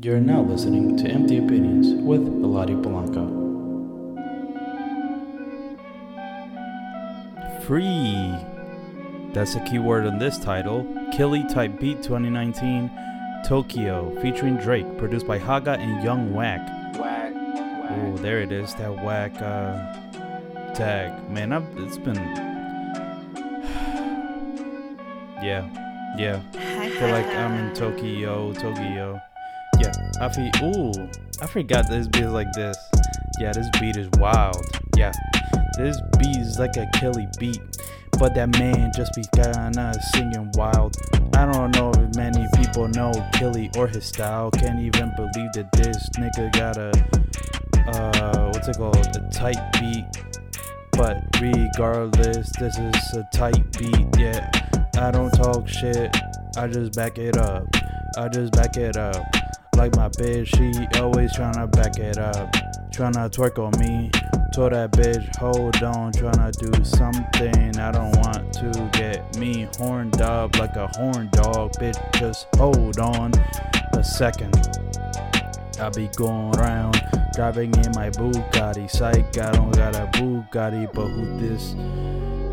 You're now listening to Empty Opinions with Eladio Polanco. Free. That's a key word on this title. Killy Type Beat 2019 Tokyo featuring Drake, produced by Haga and Young Whack. Oh, there it is, that whack uh, tag. Man, I've, it's been. yeah, yeah. I feel like I'm in Tokyo, Tokyo. Yeah, I feel. Ooh, I forgot this beat is like this. Yeah, this beat is wild. Yeah, this beat is like a Killy beat, but that man just be kinda singing wild. I don't know if many people know Killy or his style. Can't even believe that this nigga got a uh, what's it called? A type beat. But regardless, this is a type beat. Yeah, I don't talk shit. I just back it up. I just back it up. Like my bitch, she always tryna back it up. Tryna twerk on me. Told that bitch, hold on, tryna do something. I don't want to get me horned up like a horn dog. Bitch, just hold on a second. I be going around driving in my Bugatti. Psych, I don't got a Bugatti, but who this?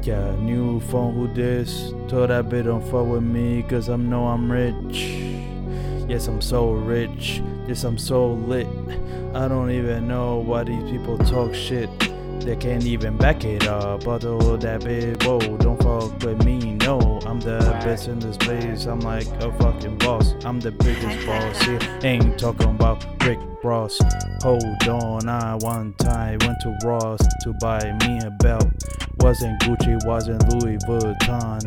Yeah, new phone, who this? Told that bitch don't fuck with me, cause I know I'm rich. Yes, I'm so rich. Yes, I'm so lit. I don't even know why these people talk shit. They can't even back it up. Although that bitch, whoa, don't fuck with me. No, I'm the best in this place. I'm like a fucking boss. I'm the biggest boss here. Ain't talking about Rick Ross. Hold on, I one time went to Ross to buy me a belt. Wasn't Gucci, wasn't Louis Vuitton.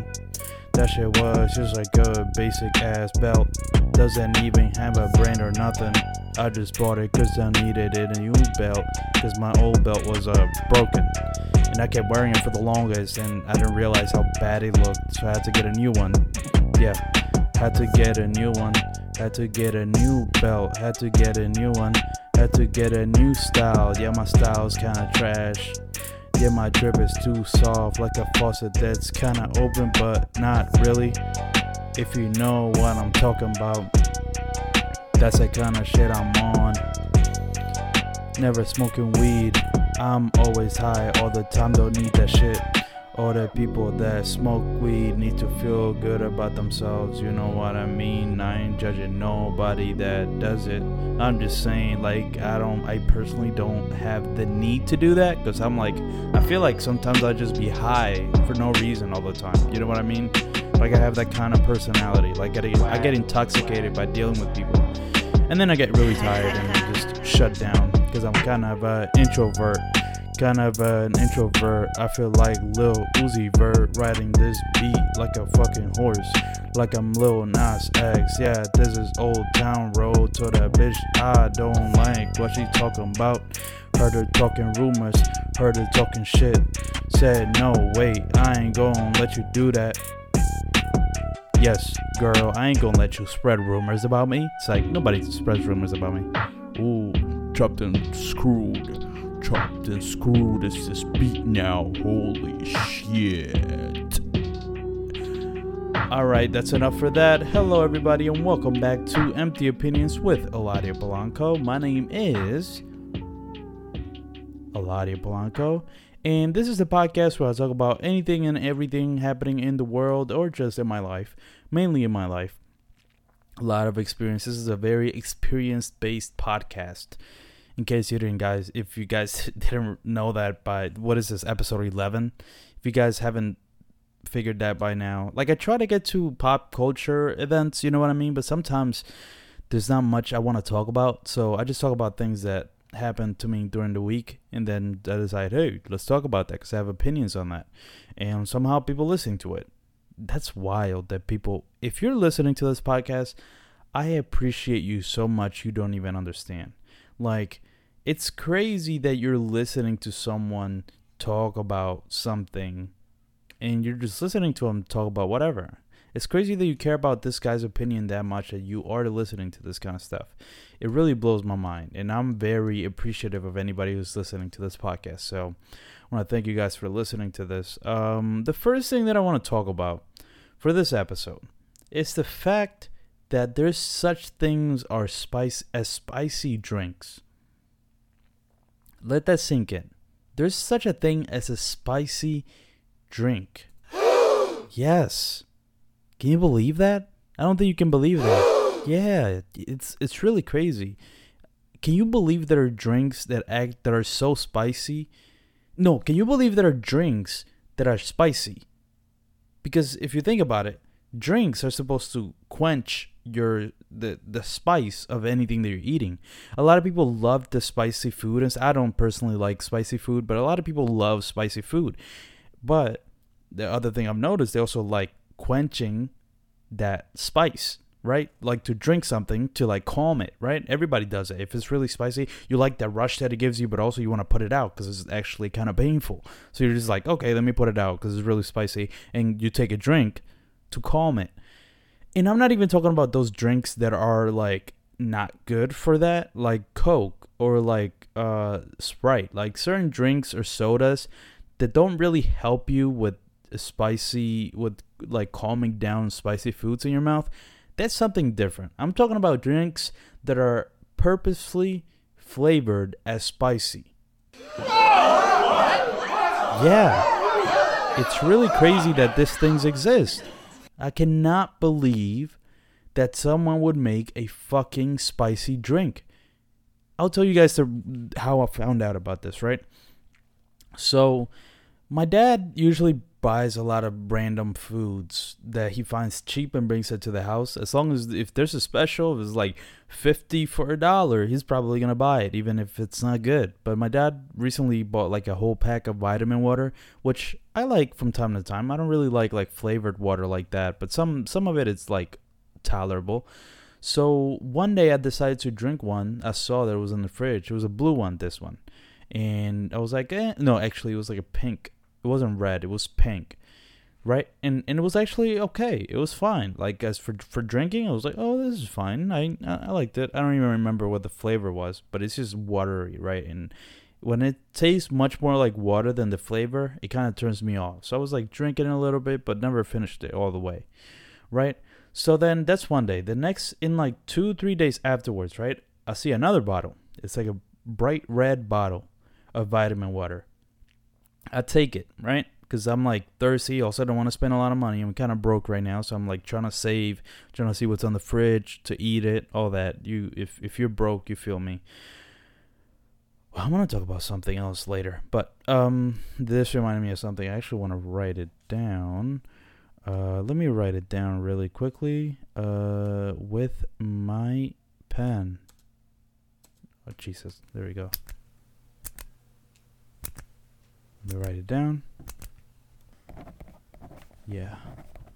That shit was just like a basic ass belt. Doesn't even have a brand or nothing. I just bought it cause I needed it a new belt. Cause my old belt was uh, broken. And I kept wearing it for the longest and I didn't realize how bad it looked. So I had to get a new one. Yeah, had to get a new one. Had to get a new belt. Had to get a new one. Had to get a new style. Yeah, my style's kinda trash. Yeah, my drip is too soft, like a faucet that's kinda open, but not really. If you know what I'm talking about, that's the kind of shit I'm on. Never smoking weed, I'm always high all the time, don't need that shit. All the people that smoke weed need to feel good about themselves, you know what I mean? I ain't judging nobody that does it. I'm just saying, like, I don't, I personally don't have the need to do that because I'm like, I feel like sometimes I just be high for no reason all the time. You know what I mean? Like, I have that kind of personality. Like, I get, I get intoxicated by dealing with people. And then I get really tired and just shut down because I'm kind of an introvert kind of an introvert. I feel like Lil Uzi Vert riding this beat like a fucking horse, like I'm Lil Nas X. Yeah, this is Old Town Road. To that bitch I don't like what she talking about. Heard her talking rumors, heard her talking shit. Said no, wait, I ain't gonna let you do that. Yes, girl, I ain't gonna let you spread rumors about me. It's like nobody spreads rumors about me. Ooh, chopped and screwed chopped and screwed as this beat now. Holy shit. Alright, that's enough for that. Hello, everybody, and welcome back to Empty Opinions with Eladio Polanco. My name is Eladio Polanco, and this is the podcast where I talk about anything and everything happening in the world or just in my life, mainly in my life. A lot of experience. This is a very experience based podcast in case you didn't guys if you guys didn't know that by what is this episode 11 if you guys haven't figured that by now like i try to get to pop culture events you know what i mean? But sometimes there's not much i want to talk about. So i just talk about things that happened to me during the week and then i decide hey let's talk about that because i have opinions on that. And somehow people listening to it. That's wild that people if you're listening to this podcast i appreciate you so much you don't even understand like it's crazy that you're listening to someone talk about something and you're just listening to them talk about whatever. It's crazy that you care about this guy's opinion that much that you are listening to this kind of stuff. It really blows my mind. And I'm very appreciative of anybody who's listening to this podcast. So I want to thank you guys for listening to this. Um, the first thing that I want to talk about for this episode is the fact that there's such things are spice as spicy drinks. Let that sink in. There's such a thing as a spicy drink. yes. Can you believe that? I don't think you can believe that. yeah, it's it's really crazy. Can you believe there are drinks that act that are so spicy? No, can you believe there are drinks that are spicy? Because if you think about it, drinks are supposed to quench your the the spice of anything that you're eating. A lot of people love the spicy food, and I don't personally like spicy food, but a lot of people love spicy food. But the other thing I've noticed, they also like quenching that spice, right? Like to drink something to like calm it, right? Everybody does it. If it's really spicy, you like that rush that it gives you, but also you want to put it out because it's actually kind of painful. So you're just like, okay, let me put it out because it's really spicy, and you take a drink to calm it. And I'm not even talking about those drinks that are like not good for that, like Coke or like uh Sprite. Like certain drinks or sodas that don't really help you with spicy with like calming down spicy foods in your mouth. That's something different. I'm talking about drinks that are purposefully flavored as spicy. Yeah. It's really crazy that these things exist. I cannot believe that someone would make a fucking spicy drink. I'll tell you guys the, how I found out about this, right? So, my dad usually buys a lot of random foods that he finds cheap and brings it to the house. As long as if there's a special, if it's like 50 for a dollar, he's probably to buy it even if it's not good. But my dad recently bought like a whole pack of vitamin water, which I like from time to time. I don't really like like flavored water like that, but some some of it it is like tolerable. So one day I decided to drink one. I saw that it was in the fridge. It was a blue one, this one. And I was like, eh. no, actually it was like a pink it wasn't red. It was pink, right? And and it was actually okay. It was fine. Like as for for drinking, I was like, oh, this is fine. I I liked it. I don't even remember what the flavor was, but it's just watery, right? And when it tastes much more like water than the flavor, it kind of turns me off. So I was like drinking a little bit, but never finished it all the way, right? So then that's one day. The next, in like two, three days afterwards, right? I see another bottle. It's like a bright red bottle of vitamin water. I take it, right? Because I'm like thirsty. Also, don't want to spend a lot of money. I'm kind of broke right now, so I'm like trying to save, trying to see what's on the fridge to eat it, all that. You, if if you're broke, you feel me. Well, I'm gonna talk about something else later, but um, this reminded me of something. I actually want to write it down. Uh, let me write it down really quickly. Uh, with my pen. Oh Jesus! There we go. Let me write it down. Yeah.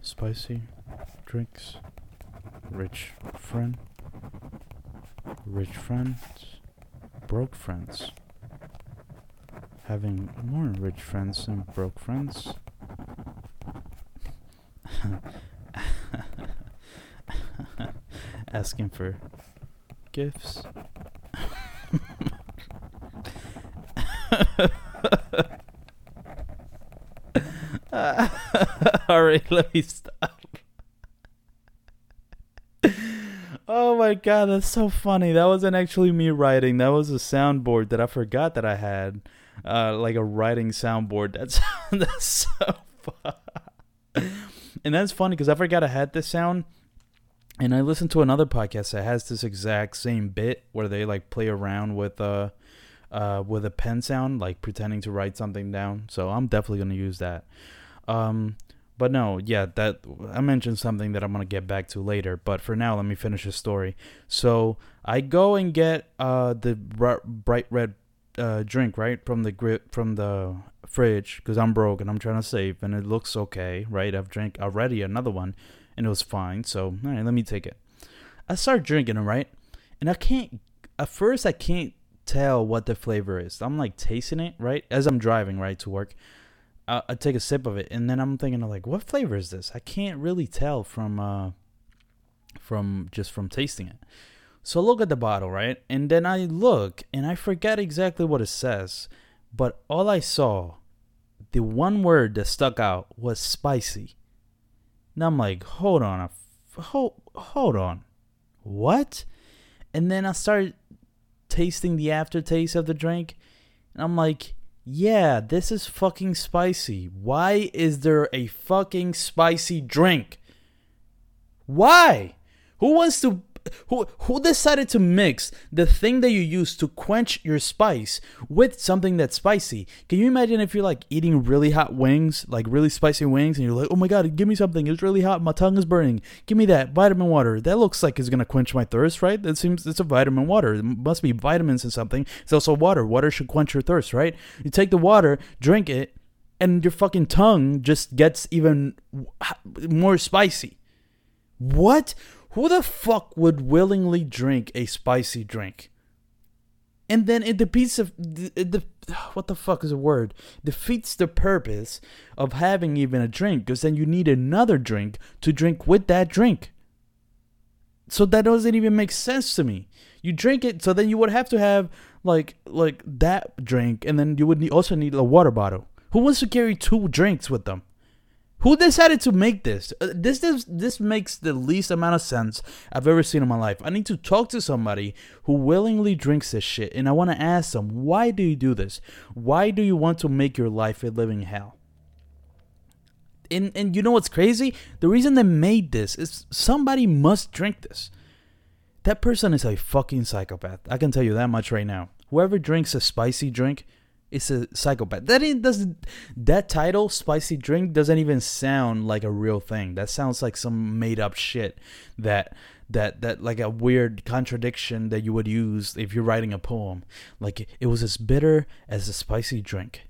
Spicy drinks. Rich friend. Rich friends. Broke friends. Having more rich friends than broke friends. Asking for gifts. All right, let me stop. oh my god, that's so funny. That wasn't actually me writing. That was a soundboard that I forgot that I had. Uh, like a writing soundboard. That's that's so fun. And that's funny because I forgot I had this sound. And I listened to another podcast that has this exact same bit where they like play around with uh uh with a pen sound, like pretending to write something down. So I'm definitely gonna use that. Um, but no, yeah, that I mentioned something that I'm gonna get back to later. But for now, let me finish the story. So I go and get uh the r- bright red uh drink right from the grip from the fridge because I'm broke and I'm trying to save, and it looks okay, right? I've drank already another one, and it was fine. So all right, let me take it. I start drinking it, right? And I can't. At first, I can't tell what the flavor is. I'm like tasting it, right, as I'm driving right to work. I, I take a sip of it, and then I'm thinking like, what flavor is this? I can't really tell from uh, from just from tasting it. So I look at the bottle, right, and then I look, and I forget exactly what it says, but all I saw, the one word that stuck out was spicy. Now I'm like, hold on, hold, hold on, what? And then I started tasting the aftertaste of the drink, and I'm like, yeah, this is fucking spicy. Why is there a fucking spicy drink? Why? Who wants to who who decided to mix the thing that you use to quench your spice with something that's spicy? Can you imagine if you're like eating really hot wings, like really spicy wings, and you're like, "Oh my god, give me something! It's really hot. My tongue is burning. Give me that vitamin water. That looks like it's gonna quench my thirst, right? That seems it's a vitamin water. It must be vitamins in something. It's also water. Water should quench your thirst, right? You take the water, drink it, and your fucking tongue just gets even more spicy. What? Who the fuck would willingly drink a spicy drink? And then it defeats the, the what the fuck is a word? Defeats the purpose of having even a drink because then you need another drink to drink with that drink. So that doesn't even make sense to me. You drink it, so then you would have to have like like that drink, and then you would also need a water bottle. Who wants to carry two drinks with them? Who decided to make this? Uh, this this this makes the least amount of sense I've ever seen in my life. I need to talk to somebody who willingly drinks this shit, and I want to ask them, why do you do this? Why do you want to make your life a living hell? And and you know what's crazy? The reason they made this is somebody must drink this. That person is a fucking psychopath. I can tell you that much right now. Whoever drinks a spicy drink it's a psychopath. That does that title, spicy drink, doesn't even sound like a real thing. That sounds like some made up shit. That that that like a weird contradiction that you would use if you're writing a poem. Like it was as bitter as a spicy drink.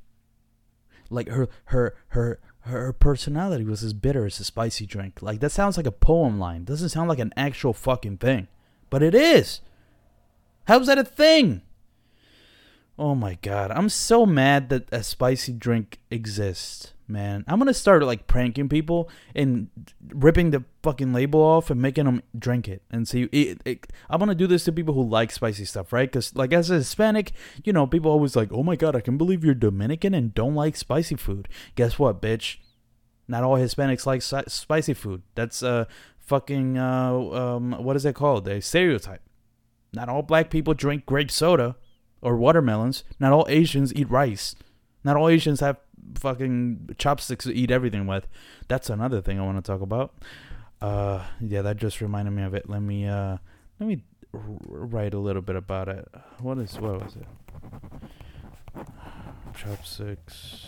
Like her her her her personality was as bitter as a spicy drink. Like that sounds like a poem line. Doesn't sound like an actual fucking thing. But it is. How's that a thing? Oh my god, I'm so mad that a spicy drink exists, man. I'm gonna start like pranking people and ripping the fucking label off and making them drink it and see. It, it, I'm gonna do this to people who like spicy stuff, right? Because like as a Hispanic, you know, people always like, oh my god, I can believe you're Dominican and don't like spicy food. Guess what, bitch? Not all Hispanics like spicy food. That's a fucking uh, um, what is it called? A stereotype. Not all black people drink grape soda or watermelons. Not all Asians eat rice. Not all Asians have fucking chopsticks to eat everything with. That's another thing I want to talk about. Uh, yeah, that just reminded me of it. Let me uh, let me r- write a little bit about it. What is what was it? Chopsticks.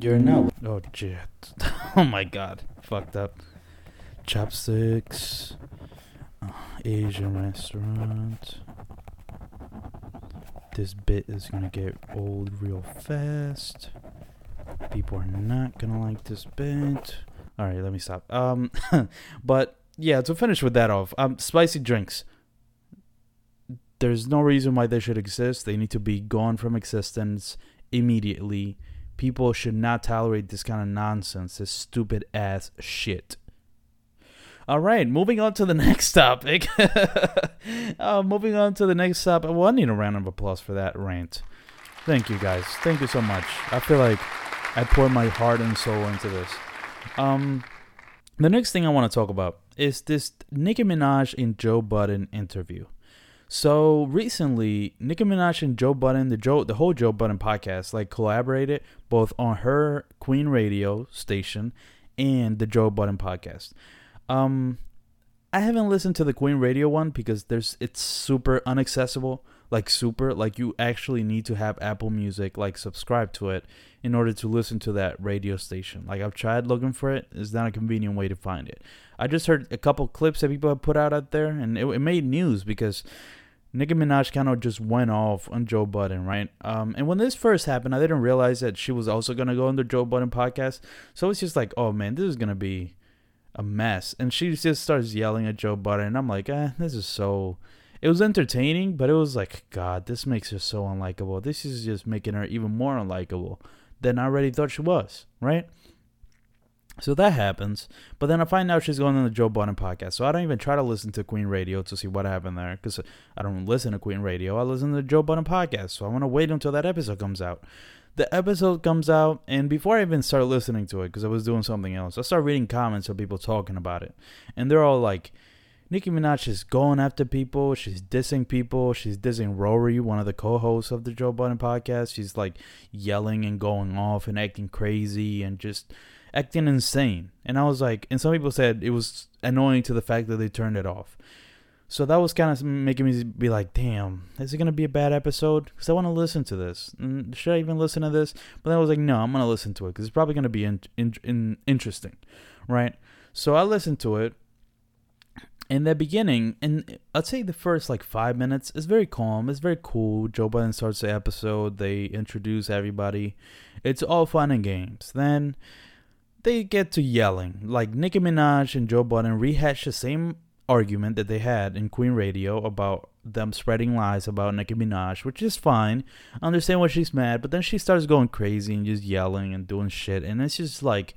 You're now. Oh shit! oh my god! Fucked up chopsticks, uh, Asian restaurant. This bit is gonna get old real fast. People are not gonna like this bit. All right, let me stop. Um, but yeah, to finish with that off, um, spicy drinks. There's no reason why they should exist. They need to be gone from existence immediately. People should not tolerate this kind of nonsense, this stupid ass shit. All right, moving on to the next topic. uh, moving on to the next topic. Well, I need a round of applause for that rant. Thank you, guys. Thank you so much. I feel like I poured my heart and soul into this. Um, the next thing I want to talk about is this Nicki Minaj and Joe Budden interview. So recently, Nicki Minaj and Joe Budden, the Joe, the whole Joe Budden podcast, like collaborated both on her Queen Radio station and the Joe Budden podcast. Um, I haven't listened to the Queen Radio one because there's it's super inaccessible. Like super, like you actually need to have Apple Music, like subscribe to it in order to listen to that radio station. Like I've tried looking for it, it's not a convenient way to find it. I just heard a couple clips that people have put out out there, and it, it made news because Nicki Minaj kind of just went off on Joe Budden, right? Um, and when this first happened, I didn't realize that she was also gonna go on the Joe Budden podcast. So it's just like, oh man, this is gonna be a mess. And she just starts yelling at Joe Budden. And I'm like, eh, this is so. It was entertaining, but it was like, God, this makes her so unlikable. This is just making her even more unlikable than I already thought she was, right? So that happens. But then I find out she's going on the Joe Budden podcast. So I don't even try to listen to Queen Radio to see what happened there because I don't listen to Queen Radio. I listen to the Joe Budden podcast. So I want to wait until that episode comes out. The episode comes out, and before I even start listening to it, because I was doing something else, I start reading comments of people talking about it, and they're all like, Nicki Minaj is going after people. She's dissing people. She's dissing Rory, one of the co-hosts of the Joe Budden podcast. She's like yelling and going off and acting crazy and just acting insane. And I was like, and some people said it was annoying to the fact that they turned it off. So that was kind of making me be like, damn, is it going to be a bad episode? Because I want to listen to this. Mm, should I even listen to this? But then I was like, no, I'm going to listen to it because it's probably going to be in, in, in interesting, right? So I listened to it. In the beginning, and I'd say the first like five minutes is very calm. It's very cool. Joe Budden starts the episode. They introduce everybody. It's all fun and games. Then they get to yelling. Like Nicki Minaj and Joe Budden rehash the same argument that they had in Queen Radio about them spreading lies about Nicki Minaj, which is fine. I understand why she's mad, but then she starts going crazy and just yelling and doing shit, and it's just like,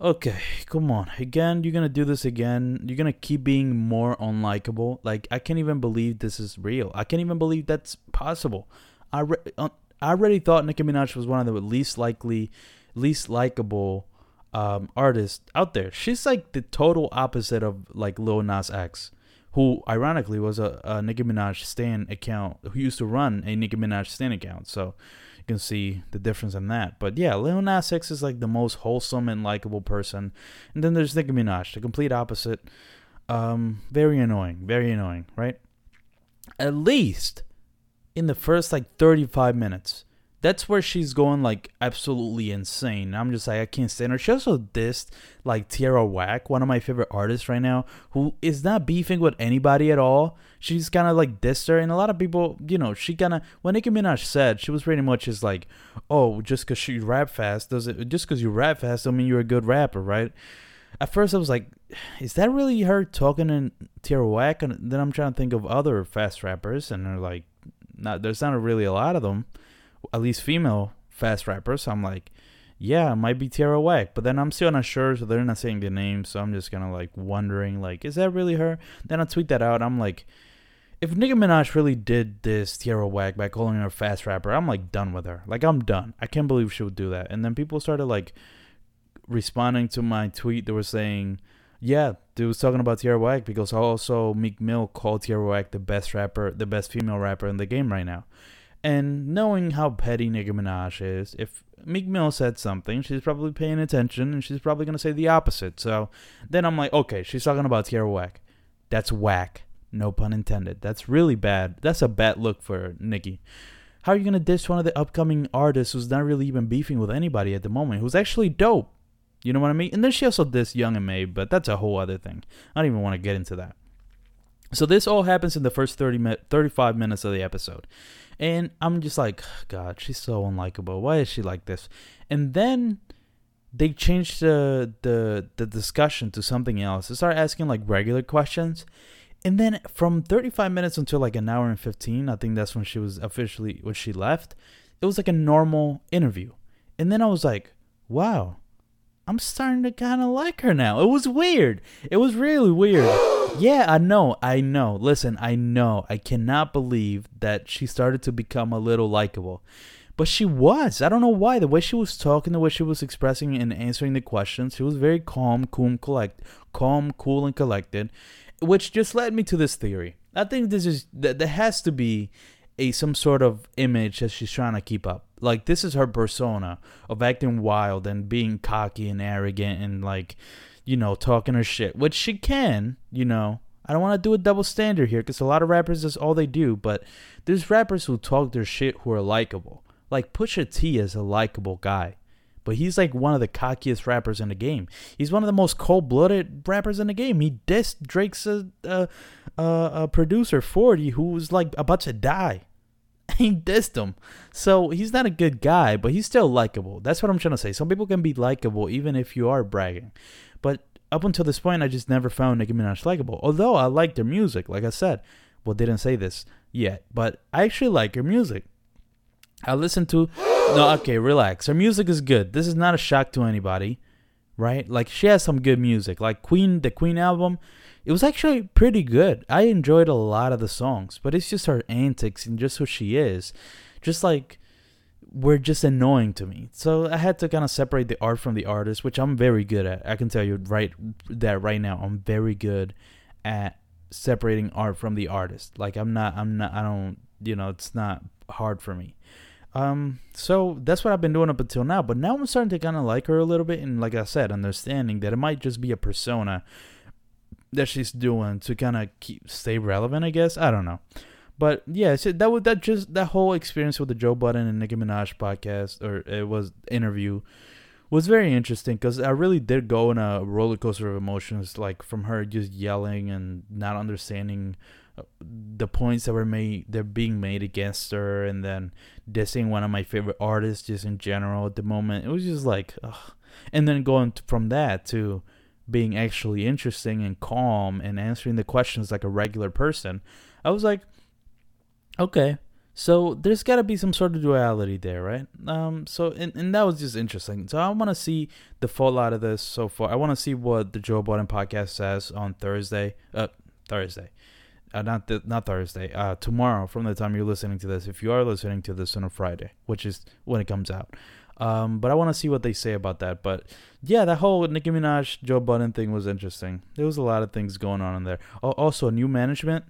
okay, come on, again, you're gonna do this again. You're gonna keep being more unlikable. Like I can't even believe this is real. I can't even believe that's possible. I re- uh, I already thought Nicki Minaj was one of the least likely, least likable um, artist out there. She's like the total opposite of like Lil Nas X, who ironically was a, a Nicki Minaj Stan account who used to run a Nicki Minaj Stan account. So you can see the difference in that. But yeah, Lil Nas X is like the most wholesome and likable person, and then there's Nicki Minaj, the complete opposite. Um, very annoying, very annoying, right? At least in the first like 35 minutes that's where she's going like absolutely insane. I'm just like I can't stand her. She also dissed like Tierra Whack, one of my favorite artists right now, who is not beefing with anybody at all. She's kind of like dissed her, and a lot of people, you know, she kind of when Nicki Minaj said she was pretty much just like, oh, just because she rap fast does it? Just because you rap fast don't mean you're a good rapper, right? At first, I was like, is that really her talking in Tierra Whack? And then I'm trying to think of other fast rappers, and they're like, not there's not really a lot of them at least female fast rappers. I'm like, yeah, it might be Tierra Whack. But then I'm still not sure, so they're not saying the name. So I'm just of like wondering, like, is that really her? Then I tweet that out. I'm like, if Nicki Minaj really did this Tierra Whack by calling her a fast rapper, I'm like done with her. Like I'm done. I can't believe she would do that. And then people started like responding to my tweet. They were saying, yeah, they was talking about Tierra Whack because also Meek Mill called Tierra Whack the best rapper, the best female rapper in the game right now. And knowing how petty Nicki Minaj is, if Meek Mill said something, she's probably paying attention and she's probably going to say the opposite. So then I'm like, okay, she's talking about Tierra Whack. That's whack. No pun intended. That's really bad. That's a bad look for Nicki. How are you going to diss one of the upcoming artists who's not really even beefing with anybody at the moment, who's actually dope? You know what I mean? And then she also dissed Young M.A, but that's a whole other thing. I don't even want to get into that. So this all happens in the first 30 35 minutes of the episode. And I'm just like, God, she's so unlikable. Why is she like this? And then they changed the the the discussion to something else. They start asking like regular questions. And then from 35 minutes until like an hour and 15, I think that's when she was officially when she left. It was like a normal interview. And then I was like, wow, I'm starting to kind of like her now. It was weird. It was really weird. yeah, I know. I know. Listen, I know. I cannot believe that she started to become a little likable. But she was. I don't know why. The way she was talking, the way she was expressing and answering the questions, she was very calm, cool, collect, calm, cool, and collected, which just led me to this theory. I think this is that there has to be a some sort of image that she's trying to keep up. Like this is her persona of acting wild and being cocky and arrogant and like, you know, talking her shit, which she can, you know. I don't want to do a double standard here because a lot of rappers that's all they do, but there's rappers who talk their shit who are likable. Like Pusha T is a likable guy, but he's like one of the cockiest rappers in the game. He's one of the most cold-blooded rappers in the game. He dissed Drake's uh, uh, uh, producer 40 who was like about to die he dissed him. So he's not a good guy, but he's still likable. That's what I'm trying to say. Some people can be likable even if you are bragging. But up until this point, I just never found Nicki Minaj likable. Although I like their music, like I said. Well, didn't say this yet, but I actually like her music. I listen to. No, okay, relax. Her music is good. This is not a shock to anybody, right? Like she has some good music. Like Queen, the Queen album it was actually pretty good. I enjoyed a lot of the songs, but it's just her antics and just who she is. Just like were just annoying to me. So I had to kind of separate the art from the artist, which I'm very good at. I can tell you right that right now I'm very good at separating art from the artist. Like I'm not I'm not I don't you know, it's not hard for me. Um, so that's what I've been doing up until now. But now I'm starting to kind of like her a little bit, and like I said, understanding that it might just be a persona that she's doing to kind of keep stay relevant. I guess I don't know. But yeah, so that was that just that whole experience with the Joe Budden and Nicki Minaj podcast or it was interview was very interesting because I really did go in a roller coaster of emotions, like from her just yelling and not understanding uh, the points that were made, they're being made against her, and then dissing one of my favorite artists just in general at the moment. It was just like, ugh. and then going from that to being actually interesting and calm and answering the questions like a regular person. I was like, Okay. So there's got to be some sort of duality there, right? Um, so and, and that was just interesting. So I want to see the fallout of this so far. I want to see what the Joe Budden podcast says on Thursday. Uh, Thursday, uh, not the, not Thursday. Uh, tomorrow from the time you're listening to this. If you are listening to this on a Friday, which is when it comes out. Um, but I want to see what they say about that. But yeah, that whole Nicki Minaj Joe Budden thing was interesting. There was a lot of things going on in there. Also, new management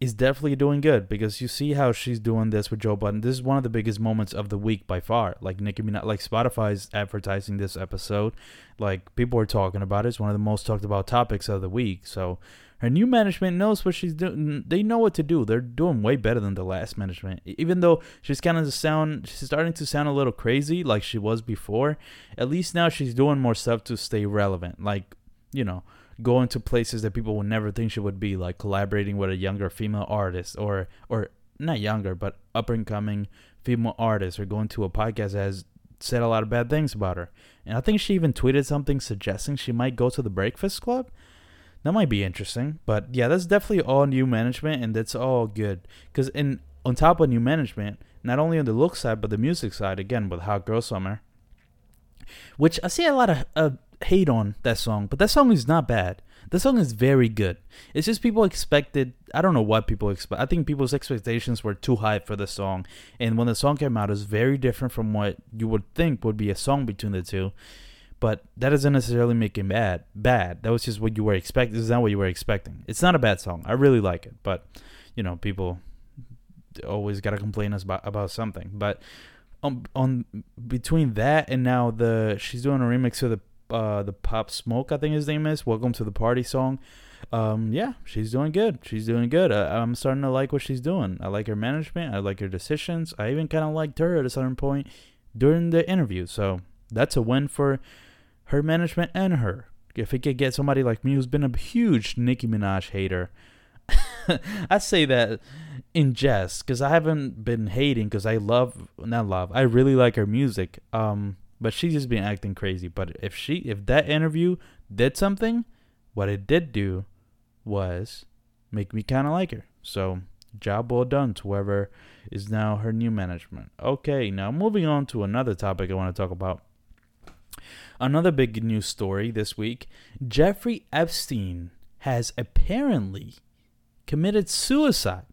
is definitely doing good because you see how she's doing this with Joe Budden. This is one of the biggest moments of the week by far. Like Nicki Minaj, like Spotify's advertising this episode, like people are talking about it. It's one of the most talked about topics of the week. So her new management knows what she's doing. They know what to do. They're doing way better than the last management. Even though she's kind of sound, she's starting to sound a little crazy like she was before. At least now she's doing more stuff to stay relevant. Like you know going to places that people would never think she would be, like collaborating with a younger female artist or or not younger, but up and coming female artist, or going to a podcast that has said a lot of bad things about her. And I think she even tweeted something suggesting she might go to the Breakfast Club. That might be interesting, but yeah, that's definitely all new management, and that's all good. Because in on top of new management, not only on the look side but the music side, again with Hot Girl Summer, which I see a lot of uh, hate on that song, but that song is not bad. The song is very good. It's just people expected. I don't know what people expect. I think people's expectations were too high for the song, and when the song came out, it was very different from what you would think would be a song between the two. But that doesn't necessarily make it bad. Bad. That was just what you were expecting. Is not what you were expecting. It's not a bad song. I really like it, but you know, people always gotta complain us about about something. But on, on between that and now the she's doing a remix of the uh, the Pop Smoke, I think his name is. Welcome to the Party song. Um, yeah, she's doing good. She's doing good. I, I'm starting to like what she's doing. I like her management. I like her decisions. I even kind of liked her at a certain point during the interview. So that's a win for her management and her. If it could get somebody like me who's been a huge Nicki Minaj hater, I say that in jest because I haven't been hating because I love not love. I really like her music. Um, but she's just been acting crazy. But if she if that interview did something, what it did do was make me kind of like her. So job well done to whoever is now her new management. Okay, now moving on to another topic I want to talk about. Another big news story this week Jeffrey Epstein has apparently committed suicide.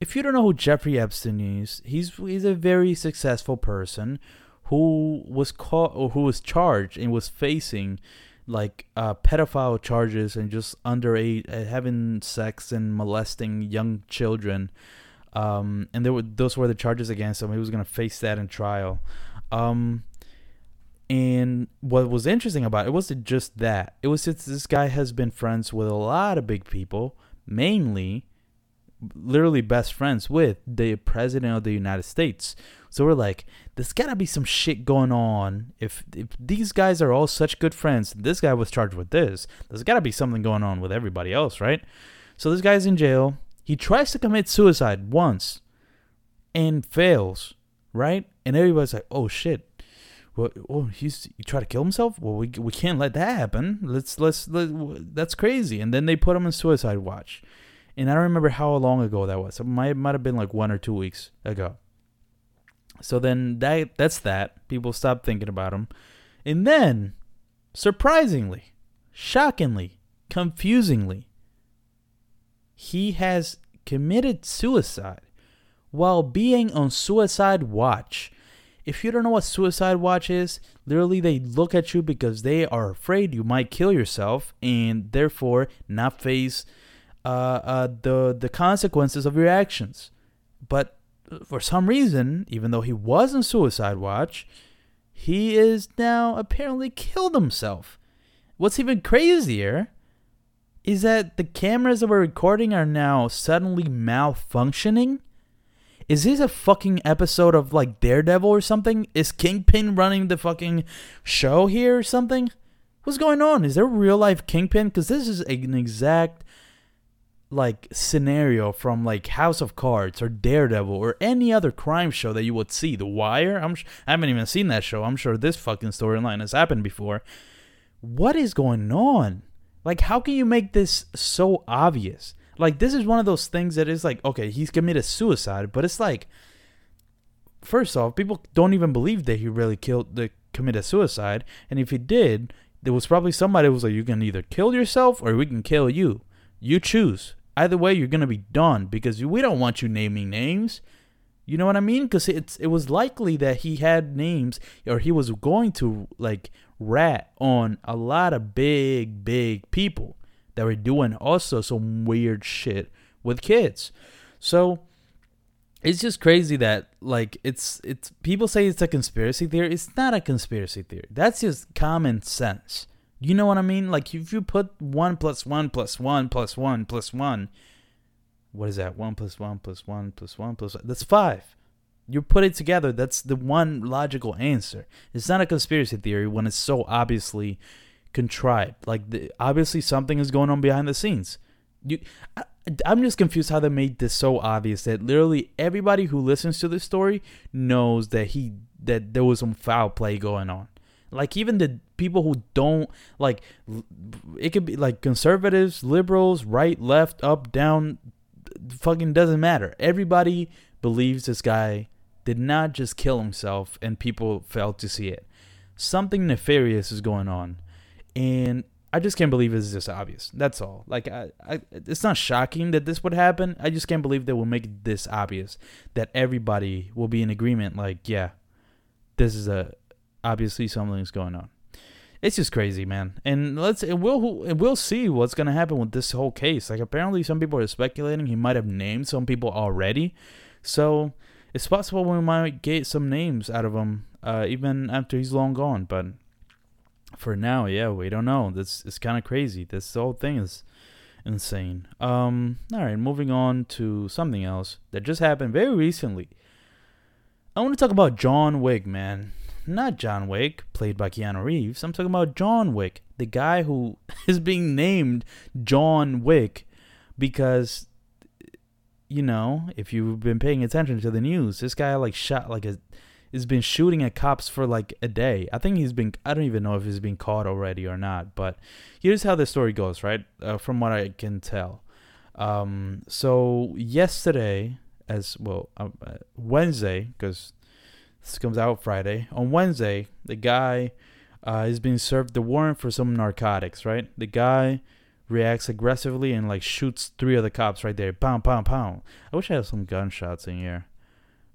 If you don't know who Jeffrey Epstein is, he's, he's a very successful person who was caught or who was charged and was facing like uh, pedophile charges and just underage uh, having sex and molesting young children. Um, and there were those were the charges against him. He was gonna face that in trial. Um, and what was interesting about it, wasn't just that. It was just this guy has been friends with a lot of big people, mainly, literally best friends with the president of the United States, so we're like, there's gotta be some shit going on. If if these guys are all such good friends, this guy was charged with this. There's gotta be something going on with everybody else, right? So this guy's in jail. He tries to commit suicide once and fails, right? And everybody's like, oh shit. Well, oh, he's he tried to kill himself. Well, we we can't let that happen. Let's let's let, that's crazy. And then they put him in suicide watch. And I don't remember how long ago that was. It might might have been like one or two weeks ago. So then that that's that. People stop thinking about him. And then, surprisingly, shockingly, confusingly, he has committed suicide while being on suicide watch. If you don't know what suicide watch is, literally they look at you because they are afraid you might kill yourself and therefore not face uh, uh, the the consequences of your actions. But for some reason, even though he was on suicide watch, he is now apparently killed himself. What's even crazier is that the cameras that we're recording are now suddenly malfunctioning. Is this a fucking episode of like Daredevil or something? Is Kingpin running the fucking show here or something? What's going on? Is there real life Kingpin? Because this is an exact like scenario from like House of Cards or Daredevil or any other crime show that you would see. The Wire. I'm I haven't even seen that show. I'm sure this fucking storyline has happened before. What is going on? Like, how can you make this so obvious? Like, this is one of those things that is like, okay, he's committed suicide, but it's like, first off, people don't even believe that he really killed, the committed a suicide, and if he did, there was probably somebody who was like, you can either kill yourself or we can kill you. You choose. Either way, you're gonna be done because we don't want you naming names. You know what I mean? Because it's it was likely that he had names or he was going to like rat on a lot of big, big people that were doing also some weird shit with kids. So it's just crazy that like it's it's people say it's a conspiracy theory. It's not a conspiracy theory. That's just common sense. You know what I mean? Like if you put one plus one plus one plus one plus one, what is that? One plus one plus one plus one plus one. That's five you put it together, that's the one logical answer. It's not a conspiracy theory when it's so obviously contrived. Like the, obviously something is going on behind the scenes. You, I, I'm just confused how they made this so obvious that literally everybody who listens to this story knows that he that there was some foul play going on. Like even the people who don't like it could be like conservatives, liberals, right, left, up, down, fucking doesn't matter. Everybody believes this guy did not just kill himself and people failed to see it. Something nefarious is going on. And I just can't believe it's just obvious. That's all. Like, I, I, it's not shocking that this would happen. I just can't believe they will make it this obvious that everybody will be in agreement. Like, yeah, this is a obviously something's going on. It's just crazy, man. And let's we'll we'll see what's gonna happen with this whole case. Like, apparently, some people are speculating he might have named some people already. So it's possible we might get some names out of him uh, even after he's long gone. But for now, yeah, we don't know. This is kind of crazy. This whole thing is insane. Um, all right, moving on to something else that just happened very recently. I want to talk about John Wick, man. Not John Wick, played by Keanu Reeves. I'm talking about John Wick, the guy who is being named John Wick because you know, if you've been paying attention to the news, this guy like shot like a has been shooting at cops for like a day. I think he's been I don't even know if he's been caught already or not, but here's how the story goes, right? Uh, from what I can tell. Um, so yesterday, as well, uh, Wednesday, because this comes out Friday. On Wednesday, the guy uh, is being served the warrant for some narcotics, right? The guy reacts aggressively and like shoots three of the cops right there. Pound, pound, pound. I wish I had some gunshots in here.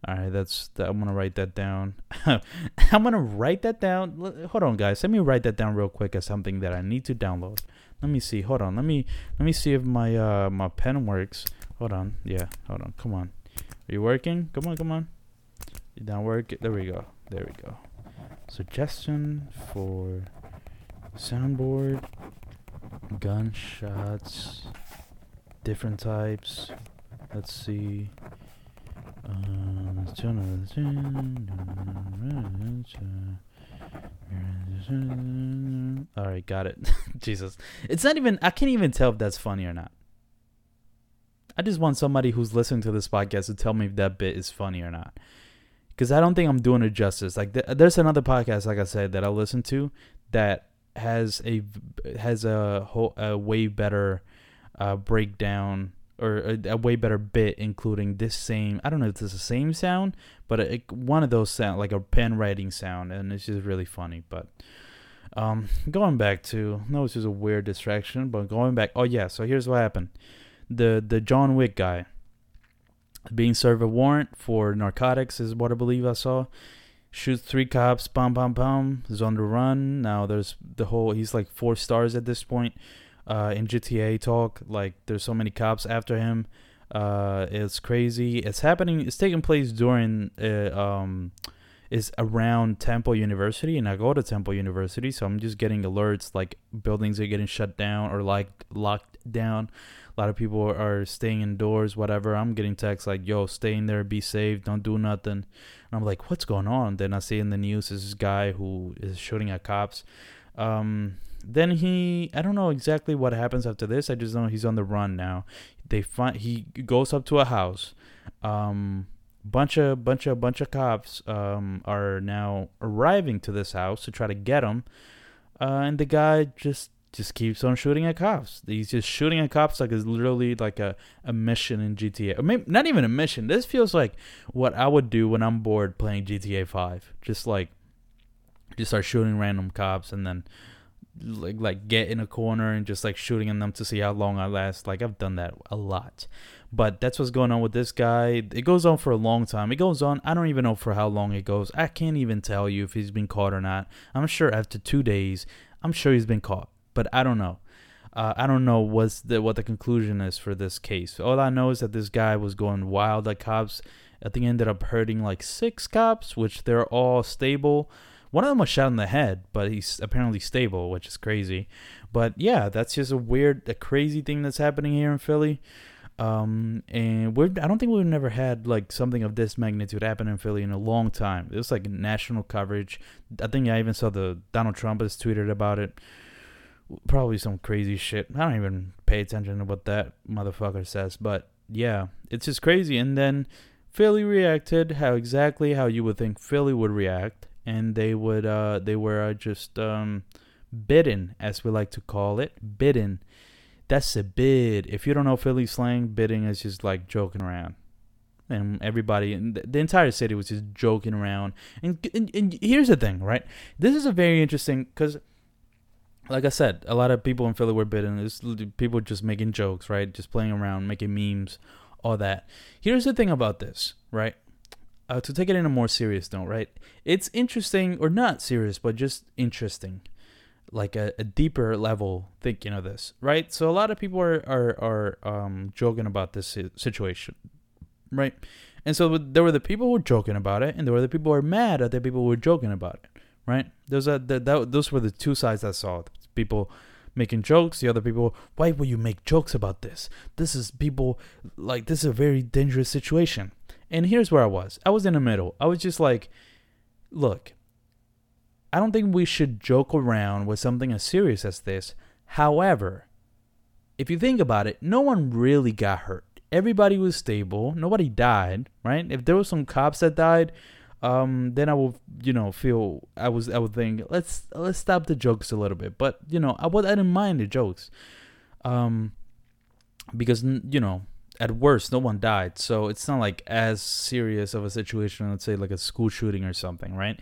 All right, that's that, I'm gonna write that down. I'm gonna write that down. Hold on, guys. Let me write that down real quick as something that I need to download. Let me see. Hold on. Let me let me see if my uh my pen works. Hold on. Yeah. Hold on. Come on. Are you working? Come on. Come on. You don't work. There we go. There we go. Suggestion for soundboard gunshots, different types. Let's see. All right, got it. Jesus, it's not even. I can't even tell if that's funny or not. I just want somebody who's listening to this podcast to tell me if that bit is funny or not. Because I don't think I'm doing it justice. Like, th- there's another podcast, like I said, that I listen to that has a has a whole, a way better uh, breakdown or a, a, way better bit, including this same. I don't know if it's the same sound, but one of those sound like a pen writing sound, and it's just really funny. But um, going back to no, it's just a weird distraction. But going back, oh yeah, so here's what happened: the the John Wick guy. being served a warrant for narcotics is what I believe I saw. Shoots three cops, bam, bam, bam. Is on the run now. There's the whole. He's like four stars at this point. Uh, in GTA talk, like there's so many cops after him. Uh, it's crazy. It's happening. It's taking place during uh, um, is around Temple University, and I go to Temple University, so I'm just getting alerts like buildings are getting shut down or like locked down. A lot of people are staying indoors, whatever. I'm getting texts like, "Yo, stay in there, be safe, don't do nothing." And I'm like, "What's going on?" Then I see in the news this guy who is shooting at cops. Um, then he, I don't know exactly what happens after this. I just know he's on the run now. They find he goes up to a house. Um, bunch of bunch of bunch of cops um, are now arriving to this house to try to get him, uh, and the guy just just keeps on shooting at cops. He's just shooting at cops like it's literally like a, a mission in GTA. I mean, not even a mission. This feels like what I would do when I'm bored playing GTA 5. Just like just start shooting random cops and then like like get in a corner and just like shooting at them to see how long I last. Like I've done that a lot. But that's what's going on with this guy. It goes on for a long time. It goes on. I don't even know for how long it goes. I can't even tell you if he's been caught or not. I'm sure after two days, I'm sure he's been caught. But I don't know. Uh, I don't know what's the what the conclusion is for this case. All I know is that this guy was going wild at cops. I think ended up hurting like six cops, which they're all stable. One of them was shot in the head, but he's apparently stable, which is crazy. But yeah, that's just a weird, a crazy thing that's happening here in Philly. Um, and we're I don't think we've never had like something of this magnitude happen in Philly in a long time. It was like national coverage. I think I even saw the Donald Trump has tweeted about it. Probably some crazy shit. I don't even pay attention to what that motherfucker says, but yeah, it's just crazy. And then Philly reacted how exactly how you would think Philly would react, and they would uh they were uh, just um bidden as we like to call it, bidden that's a bid. If you don't know Philly slang, bidding is just like joking around. And everybody, the entire city was just joking around. And, and, and here's the thing, right? This is a very interesting, because, like I said, a lot of people in Philly were bidding. This people just making jokes, right? Just playing around, making memes, all that. Here's the thing about this, right? Uh, to take it in a more serious note, right? It's interesting, or not serious, but just interesting like a, a deeper level thinking of this, right? So a lot of people are are are um, joking about this situation, right? And so there were the people who were joking about it, and there were the people who were mad at the people who were joking about it, right? Those are the, that, those were the two sides I saw. People making jokes, the other people, why would you make jokes about this? This is people like this is a very dangerous situation. And here's where I was. I was in the middle. I was just like, look, I don't think we should joke around with something as serious as this. However, if you think about it, no one really got hurt. Everybody was stable. Nobody died, right? If there was some cops that died, um, then I would, you know, feel I was I would think let's let's stop the jokes a little bit. But you know, I would I didn't mind the jokes, um, because you know at worst no one died, so it's not like as serious of a situation. Let's say like a school shooting or something, right?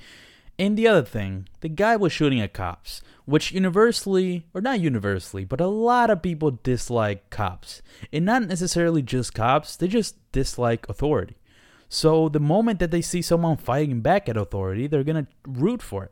And the other thing, the guy was shooting at cops, which universally, or not universally, but a lot of people dislike cops. And not necessarily just cops, they just dislike authority. So the moment that they see someone fighting back at authority, they're gonna root for it.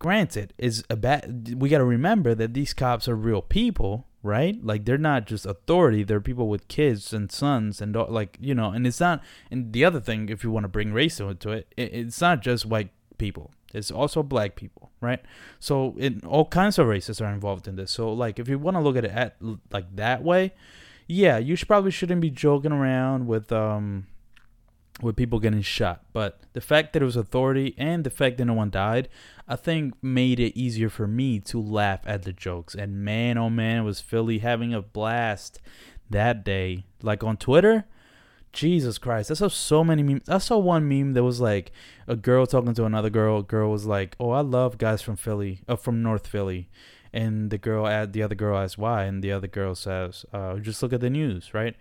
Granted, is a bad. We gotta remember that these cops are real people, right? Like they're not just authority; they're people with kids and sons, and like you know. And it's not. And the other thing, if you want to bring race into it, it's not just white people. It's also black people, right? So in all kinds of races are involved in this. So like if you want to look at it at like that way, yeah, you should probably shouldn't be joking around with um with people getting shot. But the fact that it was authority and the fact that no one died, I think made it easier for me to laugh at the jokes. And man, oh man, was Philly having a blast that day. Like on Twitter, Jesus Christ, I saw so many memes. I saw one meme that was like a girl talking to another girl. A girl was like, "Oh, I love guys from Philly, uh, from North Philly," and the girl, at the other girl asks why, and the other girl says, uh, "Just look at the news, right?"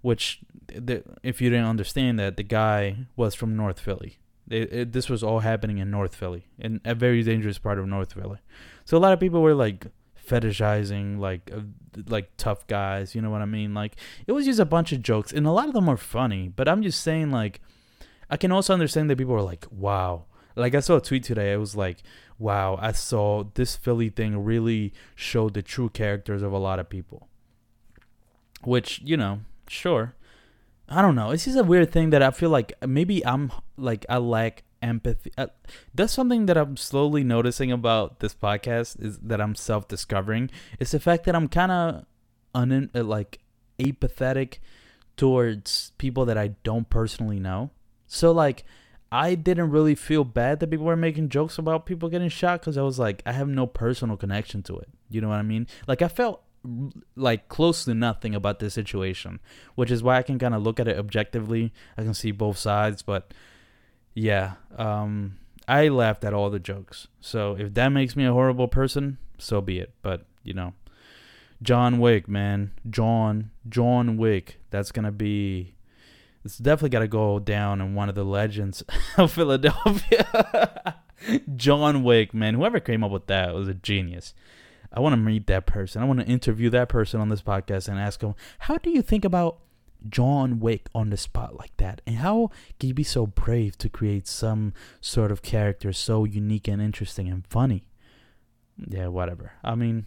Which, the, if you didn't understand that, the guy was from North Philly. It, it, this was all happening in North Philly, in a very dangerous part of North Philly. So a lot of people were like fetishizing like uh, like tough guys. You know what I mean? Like it was just a bunch of jokes, and a lot of them are funny. But I'm just saying, like, I can also understand that people are like, "Wow." Like I saw a tweet today. It was like, "Wow, I saw this Philly thing really showed the true characters of a lot of people." Which you know, sure. I don't know. It's just a weird thing that I feel like maybe I'm like I lack empathy. Uh, that's something that I'm slowly noticing about this podcast is that I'm self discovering. It's the fact that I'm kind of un uh, like apathetic towards people that I don't personally know. So like I didn't really feel bad that people were making jokes about people getting shot because I was like I have no personal connection to it. You know what I mean? Like I felt like close to nothing about this situation, which is why I can kind of look at it objectively. I can see both sides, but yeah, um, I laughed at all the jokes. So if that makes me a horrible person, so be it. But you know, John Wick, man, John John Wick. That's gonna be. It's definitely got to go down in one of the legends of Philadelphia. John Wick, man. Whoever came up with that was a genius. I want to meet that person. I want to interview that person on this podcast and ask them, how do you think about John Wick on the spot like that? And how can you be so brave to create some sort of character so unique and interesting and funny? Yeah, whatever. I mean,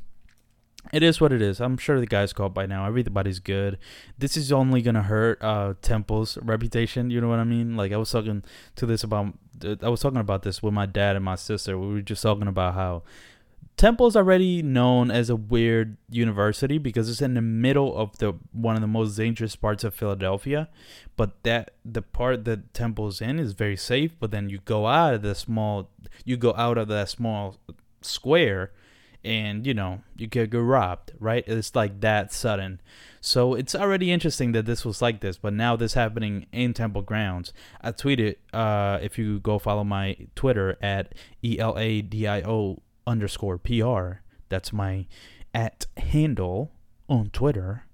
it is what it is. I'm sure the guy's caught by now. Everybody's good. This is only gonna hurt uh Temple's reputation. You know what I mean? Like I was talking to this about. I was talking about this with my dad and my sister. We were just talking about how Temple's already known as a weird university because it's in the middle of the one of the most dangerous parts of Philadelphia. But that the part that Temple's in is very safe. But then you go out of the small, you go out of that small square, and you know you get, get robbed. Right? It's like that sudden. So it's already interesting that this was like this, but now this happening in Temple grounds. I tweeted, uh, if you go follow my Twitter at E L A D I O underscore PR. That's my at handle on Twitter.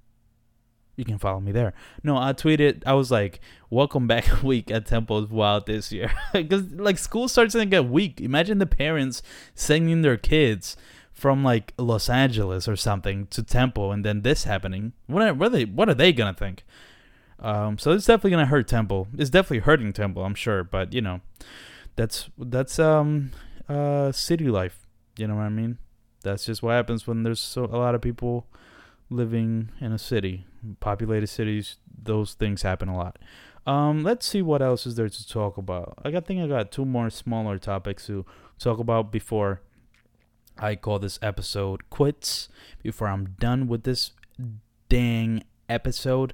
You can follow me there. No, I tweeted. I was like, "Welcome back week at Temple Wild this year," because like school starts to get weak. Imagine the parents sending their kids from like Los Angeles or something to Temple, and then this happening. What are, what are they? What are they gonna think? Um, so it's definitely gonna hurt Temple. It's definitely hurting Temple, I'm sure. But you know, that's that's um uh city life. You know what I mean? That's just what happens when there's so a lot of people living in a city, populated cities. Those things happen a lot. Um, let's see what else is there to talk about. I think I got two more smaller topics to talk about before I call this episode quits. Before I'm done with this dang episode.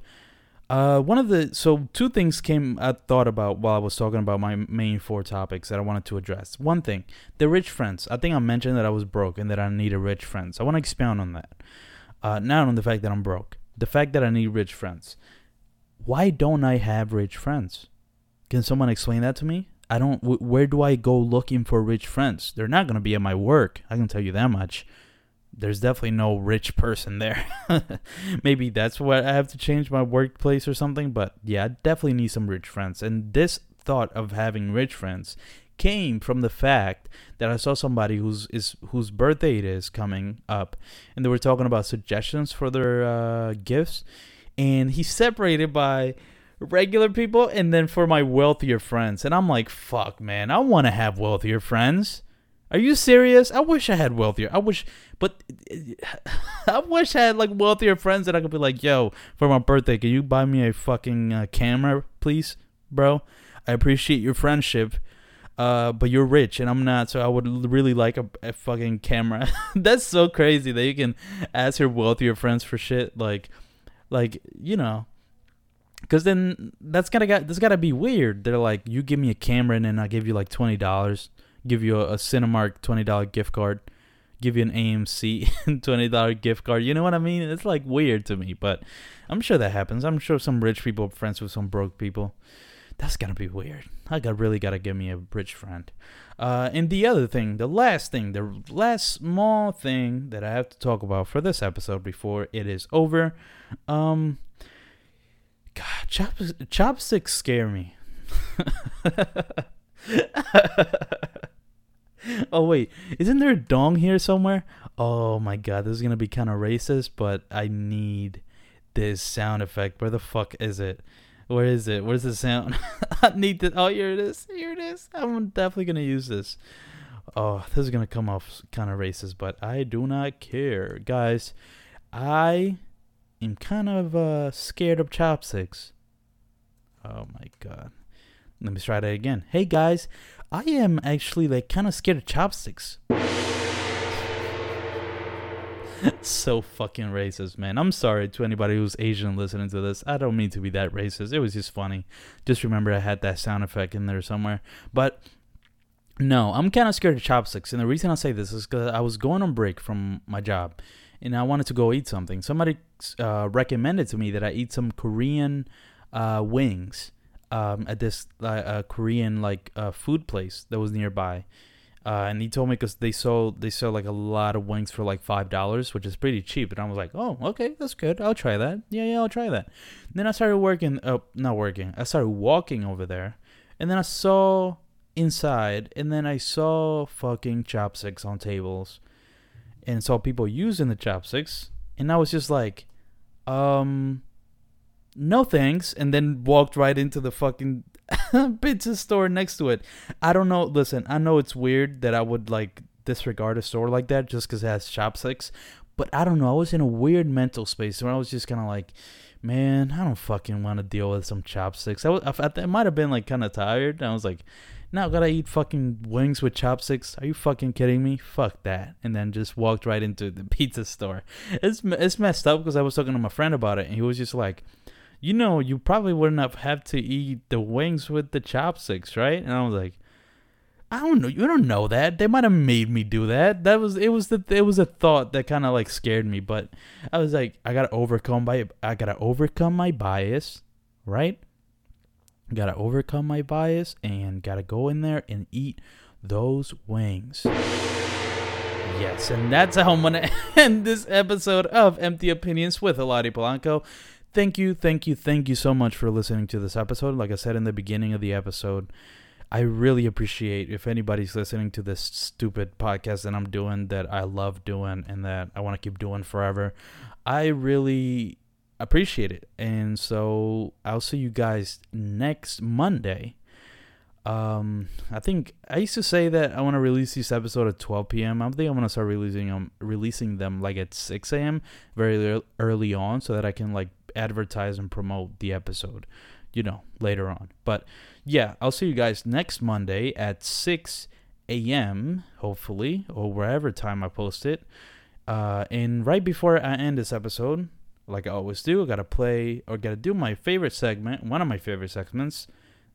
Uh, one of the so two things came I thought about while I was talking about my main four topics that I wanted to address. One thing, the rich friends. I think I mentioned that I was broke and that I needed rich friends. I want to expound on that. Uh, not on the fact that I'm broke, the fact that I need rich friends. Why don't I have rich friends? Can someone explain that to me? I don't. Where do I go looking for rich friends? They're not gonna be at my work. I can tell you that much there's definitely no rich person there. Maybe that's what I have to change my workplace or something. But yeah, I definitely need some rich friends. And this thought of having rich friends came from the fact that I saw somebody whose is whose birthday it is coming up, and they were talking about suggestions for their uh, gifts, and he separated by regular people and then for my wealthier friends, and I'm like, fuck, man, I want to have wealthier friends. Are you serious? I wish I had wealthier. I wish, but I wish I had like wealthier friends that I could be like, yo, for my birthday, can you buy me a fucking uh, camera, please, bro? I appreciate your friendship, uh, but you're rich and I'm not, so I would really like a, a fucking camera. That's so crazy that you can ask your wealthier friends for shit, like, like you know, because then that's gotta got that's gotta be weird. They're like, you give me a camera and then I give you like twenty dollars give you a, a Cinemark twenty dollar gift card, give you an AMC twenty dollar gift card. You know what I mean? It's like weird to me, but I'm sure that happens. I'm sure some rich people are friends with some broke people. That's gonna be weird. I got really gotta give me a rich friend. Uh, and the other thing, the last thing, the last small thing that I have to talk about for this episode before it is over, um, God, chops, chopsticks scare me. oh wait, isn't there a dong here somewhere? Oh my god, this is gonna be kind of racist, but I need this sound effect. Where the fuck is it? Where is it? Where's the sound? I need this. Oh, here it is. Here it is. I'm definitely gonna use this. Oh, this is gonna come off kind of racist, but I do not care, guys. I am kind of uh, scared of chopsticks. Oh my god. Let me try that again. Hey guys, I am actually like kind of scared of chopsticks. so fucking racist, man. I'm sorry to anybody who's Asian listening to this. I don't mean to be that racist. It was just funny. Just remember I had that sound effect in there somewhere. But no, I'm kind of scared of chopsticks. And the reason I say this is because I was going on break from my job and I wanted to go eat something. Somebody uh, recommended to me that I eat some Korean uh, wings um, at this uh, Korean like uh, food place that was nearby. Uh, and he told me because they sold they sell like a lot of wings for like five dollars, which is pretty cheap. And I was like, oh, okay, that's good. I'll try that. Yeah, yeah, I'll try that. And then I started working. Oh, not working. I started walking over there, and then I saw inside, and then I saw fucking chopsticks on tables, and saw people using the chopsticks, and I was just like, um, no thanks, and then walked right into the fucking pizza store next to it. I don't know. Listen, I know it's weird that I would like disregard a store like that just because it has chopsticks, but I don't know. I was in a weird mental space where I was just kind of like, man, I don't fucking want to deal with some chopsticks. I, was, I, I might have been like kind of tired. I was like, now gotta eat fucking wings with chopsticks. Are you fucking kidding me? Fuck that. And then just walked right into the pizza store. It's it's messed up because I was talking to my friend about it, and he was just like, you know, you probably wouldn't have had to eat the wings with the chopsticks, right? And I was like, I don't know. You don't know that. They might have made me do that. That was it. Was the it was a thought that kind of like scared me. But I was like, I gotta overcome my I gotta overcome my bias, right? Gotta overcome my bias and gotta go in there and eat those wings. Yes, and that's how I'm gonna end this episode of Empty Opinions with Eladio Polanco thank you, thank you, thank you so much for listening to this episode. Like I said in the beginning of the episode, I really appreciate if anybody's listening to this stupid podcast that I'm doing that I love doing and that I want to keep doing forever. I really appreciate it. And so I'll see you guys next Monday. Um, I think I used to say that I want to release this episode at 12 p.m. I think I'm gonna start releasing them, releasing them like at 6 a.m. very early on, so that I can like advertise and promote the episode, you know, later on. But yeah, I'll see you guys next Monday at 6 a.m., hopefully, or wherever time I post it. Uh, and right before I end this episode, like I always do, I gotta play or gotta do my favorite segment, one of my favorite segments,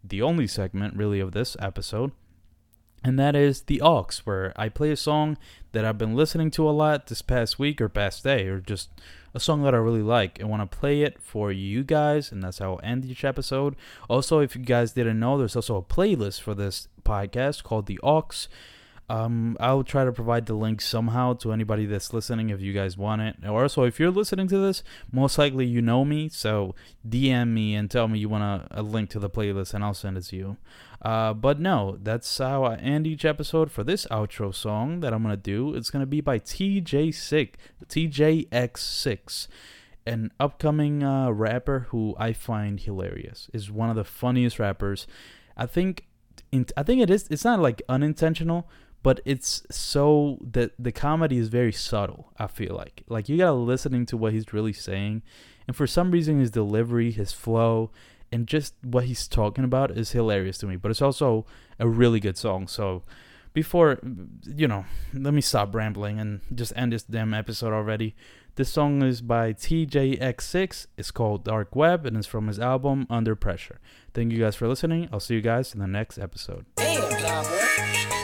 the only segment really of this episode, and that is the aux, where I play a song that I've been listening to a lot this past week or past day, or just a song that I really like and want to play it for you guys, and that's how I'll end each episode. Also, if you guys didn't know, there's also a playlist for this podcast called The Aux. Um, I'll try to provide the link somehow to anybody that's listening if you guys want it. Or also, if you're listening to this, most likely you know me, so DM me and tell me you want a, a link to the playlist, and I'll send it to you. Uh, but no, that's how I end each episode for this outro song that I'm gonna do. It's gonna be by TJ6, Teejayx6, an upcoming uh, rapper who I find hilarious. Is one of the funniest rappers. I think, in, I think it is. It's not like unintentional but it's so that the comedy is very subtle i feel like. Like you gotta listening to what he's really saying and for some reason his delivery his flow and just what he's talking about is hilarious to me but it's also a really good song. So before you know let me stop rambling and just end this damn episode already. This song is by Teejayx6 it's called dark web and it's from his album under pressure. Thank you guys for listening. I'll see you guys in the next episode. Damn,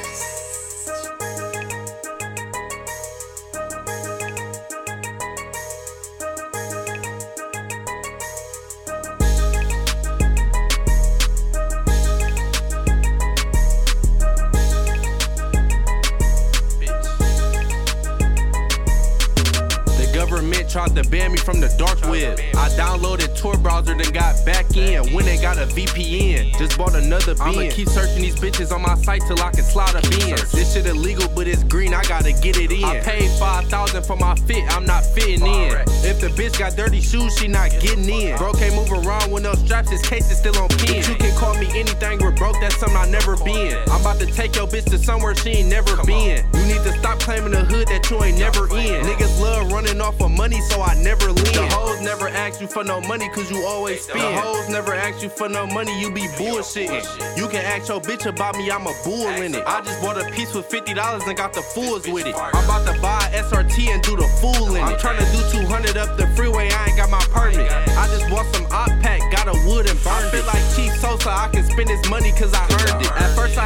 government tried to ban me from the dark web. I downloaded Tor browser, then got back in. When they got a VPN, just bought another bin. I'ma keep searching these bitches on my site till I can slide a bins. This shit illegal, but it's green, I gotta get it in. I paid 5000 for my fit, I'm not fitting in. If the bitch got dirty shoes, she not getting in. Bro can't move around with no straps, his case is still on pin. You can call me anything, we're broke, that's something I never been. I'm about to take your bitch to somewhere she ain't never been. You need to stop claiming the hood that you ain't never in. Niggas love running off of money, so I never lean. The hoes never ask you for no money, cause you always spend. The hoes never ask you for no money, you be bullshitting. You can ask your bitch about me, I'm a bull in it. I just bought a piece with $50 and got the fools with it. I'm about to buy SRT and do the fool in it. I'm trying to do 200 up the freeway, I ain't got my permit. I just bought some op pack, got a wood and burned I feel like Chief Sosa, I can spend this money cause I earned it. At first I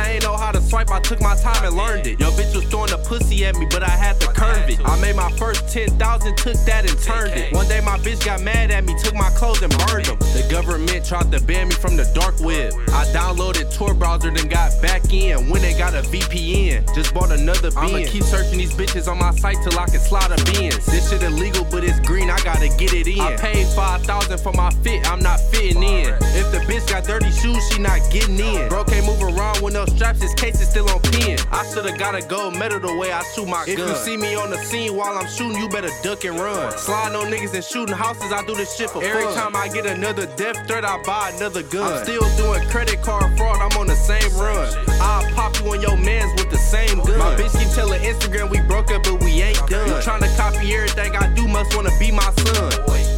took my time and learned it. Yo bitch was throwing a pussy at me, but I had to curve it. I made my first 10,000, took that and turned it. One day my bitch got mad at me, took my clothes and burned them. The government tried to ban me from the dark web. I downloaded Tor browser, then got back in. When they got a VPN, just bought another bin. I'ma keep searching these bitches on my site till I can slide a bins. This shit illegal, but it's green, I gotta get it in. I paid 5000 for my fit, I'm not fitting in. If the bitch got dirty shoes, she not getting in. Bro can't move around with no straps, his case is still on pin. I should've got a gold medal the way I shoot my if gun. If you see me on the scene while I'm shooting, you better duck and run. Sliding on niggas and shooting houses, I do this shit for Every fun. time I get another death threat, I buy another gun. I'm still doing credit card fraud, I'm on the same run. I'll pop you on your mans with the same gun. My bitch keep telling Instagram we broke up, but we ain't done. You trying to copy everything I do, must wanna be my son.